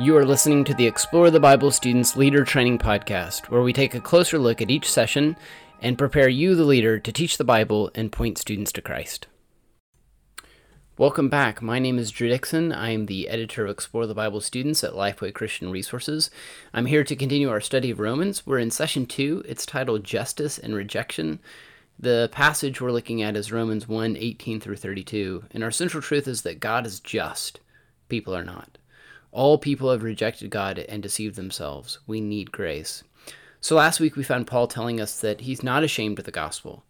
You are listening to the Explore the Bible Students Leader Training Podcast, where we take a closer look at each session and prepare you, the leader, to teach the Bible and point students to Christ. Welcome back. My name is Drew Dixon. I am the editor of Explore the Bible Students at Lifeway Christian Resources. I'm here to continue our study of Romans. We're in session two. It's titled Justice and Rejection. The passage we're looking at is Romans 1 18 through 32. And our central truth is that God is just, people are not. All people have rejected God and deceived themselves. We need grace. So last week we found Paul telling us that he's not ashamed of the gospel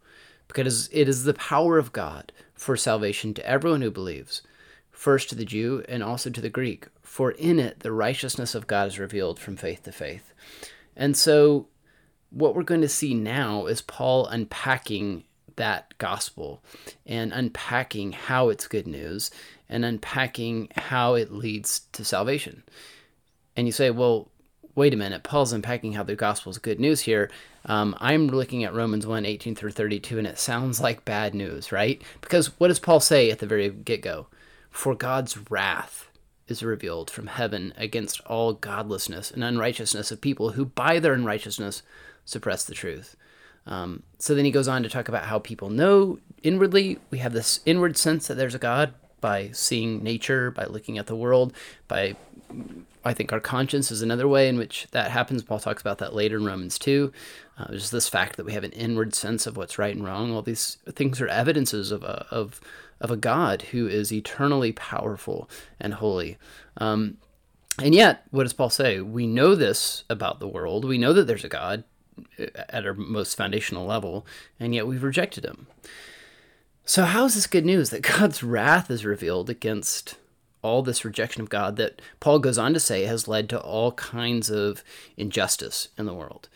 because it is the power of God for salvation to everyone who believes, first to the Jew and also to the Greek, for in it the righteousness of God is revealed from faith to faith. And so what we're going to see now is Paul unpacking that gospel and unpacking how it's good news and unpacking how it leads to salvation. And you say, well, wait a minute, Paul's unpacking how the gospel is good news here. Um, I'm looking at Romans 1 18 through 32, and it sounds like bad news, right? Because what does Paul say at the very get go? For God's wrath is revealed from heaven against all godlessness and unrighteousness of people who by their unrighteousness suppress the truth. Um, so then he goes on to talk about how people know inwardly. We have this inward sense that there's a God by seeing nature, by looking at the world, by I think our conscience is another way in which that happens. Paul talks about that later in Romans 2. Uh, just this fact that we have an inward sense of what's right and wrong. All these things are evidences of a, of, of a God who is eternally powerful and holy. Um, and yet, what does Paul say? We know this about the world. We know that there's a God at our most foundational level, and yet we've rejected him. So, how is this good news that God's wrath is revealed against all this rejection of God that Paul goes on to say has led to all kinds of injustice in the world?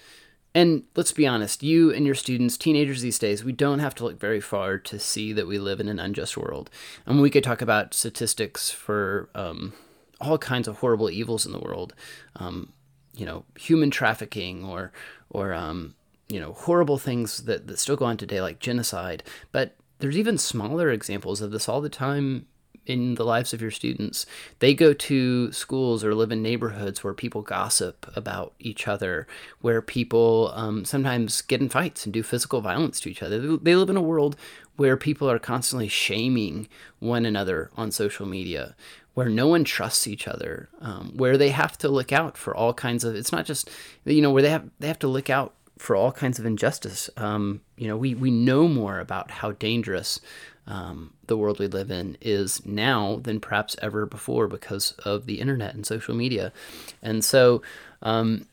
And let's be honest, you and your students, teenagers these days, we don't have to look very far to see that we live in an unjust world. And we could talk about statistics for um, all kinds of horrible evils in the world, um, you know, human trafficking or or um, you know horrible things that, that still go on today, like genocide. But there's even smaller examples of this all the time in the lives of your students. They go to schools or live in neighborhoods where people gossip about each other, where people um, sometimes get in fights and do physical violence to each other. They live in a world where people are constantly shaming one another on social media, where no one trusts each other, um, where they have to look out for all kinds of. It's not just you know where they have they have to look out for all kinds of injustice. Um, you know, we, we know more about how dangerous um, the world we live in is now than perhaps ever before because of the internet and social media. And so, um,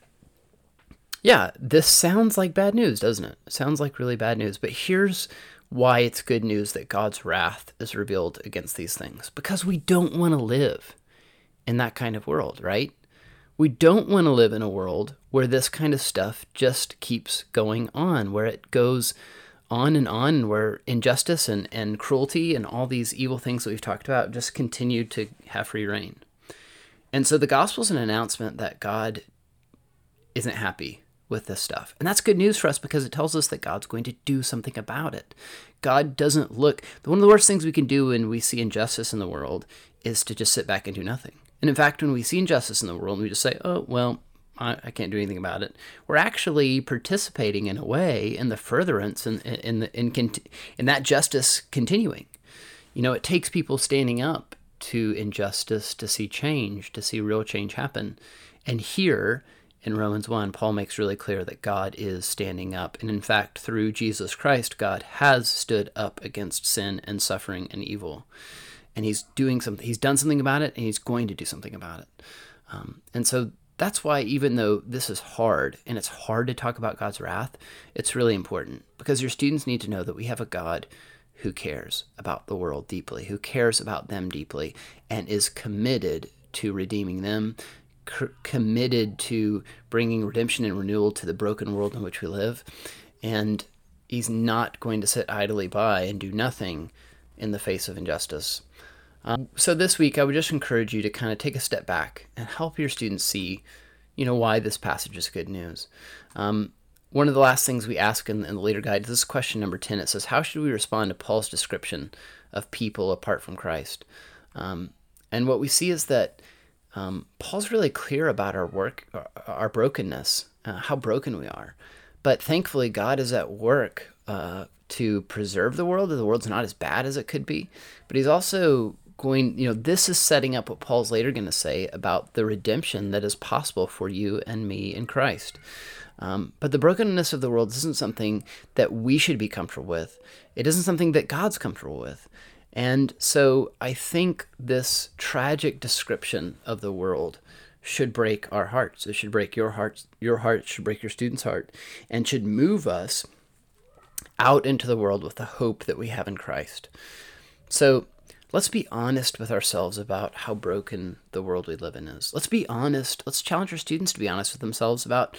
yeah, this sounds like bad news, doesn't it? it? Sounds like really bad news. But here's why it's good news that God's wrath is revealed against these things because we don't want to live in that kind of world, right? We don't want to live in a world where this kind of stuff just keeps going on, where it goes on and on, where injustice and, and cruelty and all these evil things that we've talked about just continue to have free rein. And so the gospel is an announcement that God isn't happy with this stuff. And that's good news for us because it tells us that God's going to do something about it. God doesn't look, one of the worst things we can do when we see injustice in the world is to just sit back and do nothing. And in fact, when we see injustice in the world, and we just say, oh, well, I, I can't do anything about it. We're actually participating in a way in the furtherance and in, in, in, in that justice continuing. You know, it takes people standing up to injustice to see change, to see real change happen. And here in Romans 1, Paul makes really clear that God is standing up. And in fact, through Jesus Christ, God has stood up against sin and suffering and evil and he's doing something. He's done something about it, and he's going to do something about it. Um, and so that's why, even though this is hard and it's hard to talk about God's wrath, it's really important because your students need to know that we have a God who cares about the world deeply, who cares about them deeply, and is committed to redeeming them, c- committed to bringing redemption and renewal to the broken world in which we live. And he's not going to sit idly by and do nothing in the face of injustice. Um, so this week, I would just encourage you to kind of take a step back and help your students see, you know, why this passage is good news. Um, one of the last things we ask in, in, the leader guide, this is question number 10. It says, How should we respond to Paul's description of people apart from Christ? Um, and what we see is that um, Paul's really clear about our work, our brokenness, uh, how broken we are. But thankfully, God is at work uh, to preserve the world. That the world's not as bad as it could be, but He's also going, you know, this is setting up what Paul's later going to say about the redemption that is possible for you and me in Christ. Um, but the brokenness of the world isn't something that we should be comfortable with. It isn't something that God's comfortable with. And so I think this tragic description of the world should break our hearts. It should break your hearts. Your heart should break your student's heart and should move us out into the world with the hope that we have in Christ. So let's be honest with ourselves about how broken the world we live in is. Let's be honest. Let's challenge our students to be honest with themselves about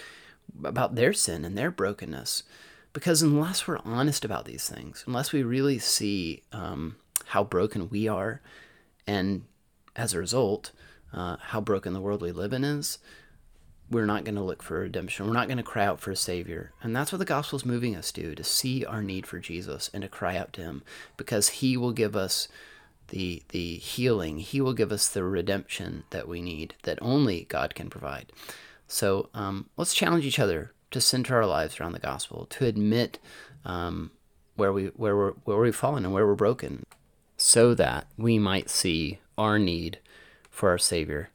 about their sin and their brokenness. Because unless we're honest about these things, unless we really see um, how broken we are, and as a result, uh, how broken the world we live in is, we're not going to look for redemption. We're not going to cry out for a Savior. And that's what the gospel is moving us to, to see our need for Jesus and to cry out to Him because He will give us the, the healing, He will give us the redemption that we need, that only God can provide. So um, let's challenge each other to center our lives around the gospel, to admit um, where, we, where, we're, where we've fallen and where we're broken, so that we might see our need for our Savior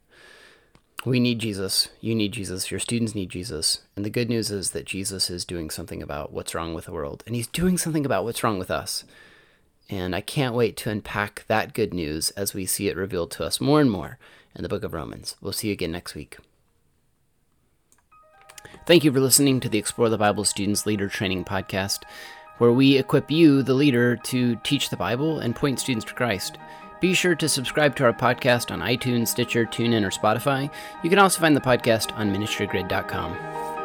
we need Jesus. You need Jesus. Your students need Jesus. And the good news is that Jesus is doing something about what's wrong with the world. And he's doing something about what's wrong with us. And I can't wait to unpack that good news as we see it revealed to us more and more in the book of Romans. We'll see you again next week. Thank you for listening to the Explore the Bible Students Leader Training Podcast, where we equip you, the leader, to teach the Bible and point students to Christ. Be sure to subscribe to our podcast on iTunes, Stitcher, TuneIn, or Spotify. You can also find the podcast on ministrygrid.com.